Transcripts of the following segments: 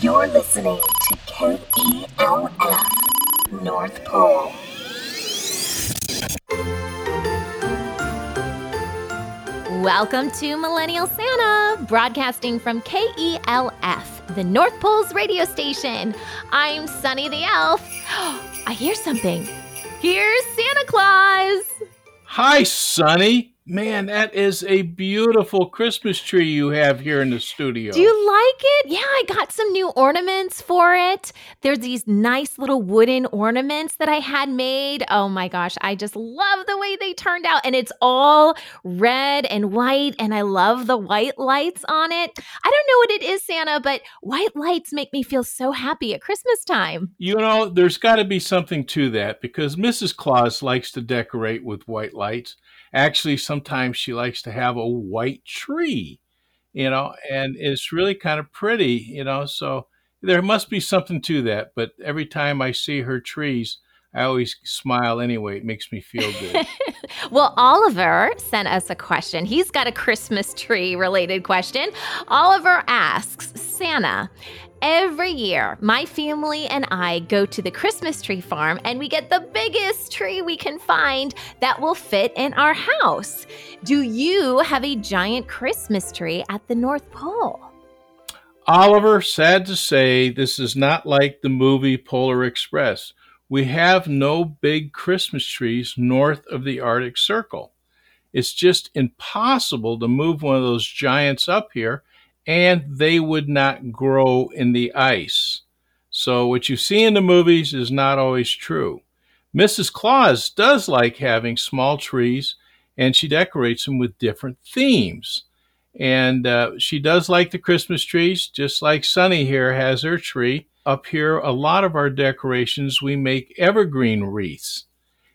You're listening to KELF North Pole. Welcome to Millennial Santa, broadcasting from KELF, the North Pole's radio station. I'm Sunny the Elf. I hear something. Here's Santa Claus. Hi, Sunny. Man, that is a beautiful Christmas tree you have here in the studio. Do you like it? Yeah, I got some new ornaments for it. There's these nice little wooden ornaments that I had made. Oh my gosh, I just love the way they turned out. And it's all red and white, and I love the white lights on it. I don't know what it is, Santa, but white lights make me feel so happy at Christmas time. You know, there's got to be something to that because Mrs. Claus likes to decorate with white lights. Actually, sometimes she likes to have a white tree, you know, and it's really kind of pretty, you know. So there must be something to that. But every time I see her trees, I always smile anyway. It makes me feel good. well, Oliver sent us a question. He's got a Christmas tree related question. Oliver asks Santa, Every year, my family and I go to the Christmas tree farm and we get the biggest tree we can find that will fit in our house. Do you have a giant Christmas tree at the North Pole? Oliver, sad to say, this is not like the movie Polar Express. We have no big Christmas trees north of the Arctic Circle. It's just impossible to move one of those giants up here and they would not grow in the ice. So, what you see in the movies is not always true. Mrs. Claus does like having small trees, and she decorates them with different themes. And uh, she does like the Christmas trees, just like Sunny here has her tree. Up here, a lot of our decorations, we make evergreen wreaths,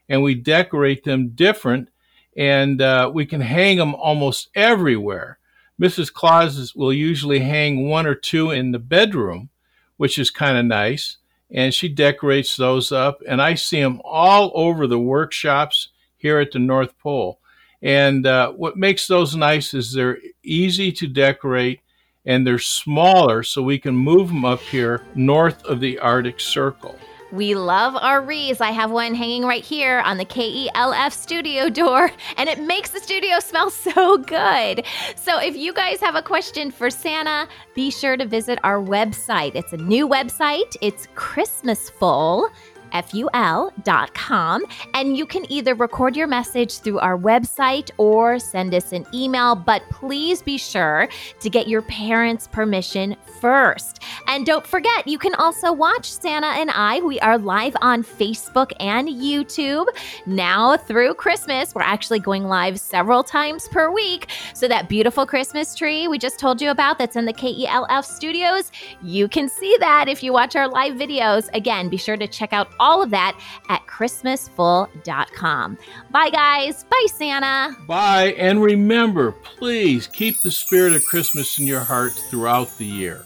and we decorate them different, and uh, we can hang them almost everywhere. Mrs. Claus will usually hang one or two in the bedroom, which is kind of nice. And she decorates those up. And I see them all over the workshops here at the North Pole. And uh, what makes those nice is they're easy to decorate and they're smaller, so we can move them up here north of the Arctic Circle. We love our wreaths. I have one hanging right here on the KELF studio door, and it makes the studio smell so good. So, if you guys have a question for Santa, be sure to visit our website. It's a new website, it's Christmasful ful.com. And you can either record your message through our website or send us an email, but please be sure to get your parents' permission first. And don't forget, you can also watch Santa and I. We are live on Facebook and YouTube now through Christmas. We're actually going live several times per week. So that beautiful Christmas tree we just told you about that's in the KELF studios, you can see that if you watch our live videos. Again, be sure to check out all of that at christmasful.com. Bye, guys. Bye, Santa. Bye. And remember, please keep the spirit of Christmas in your heart throughout the year.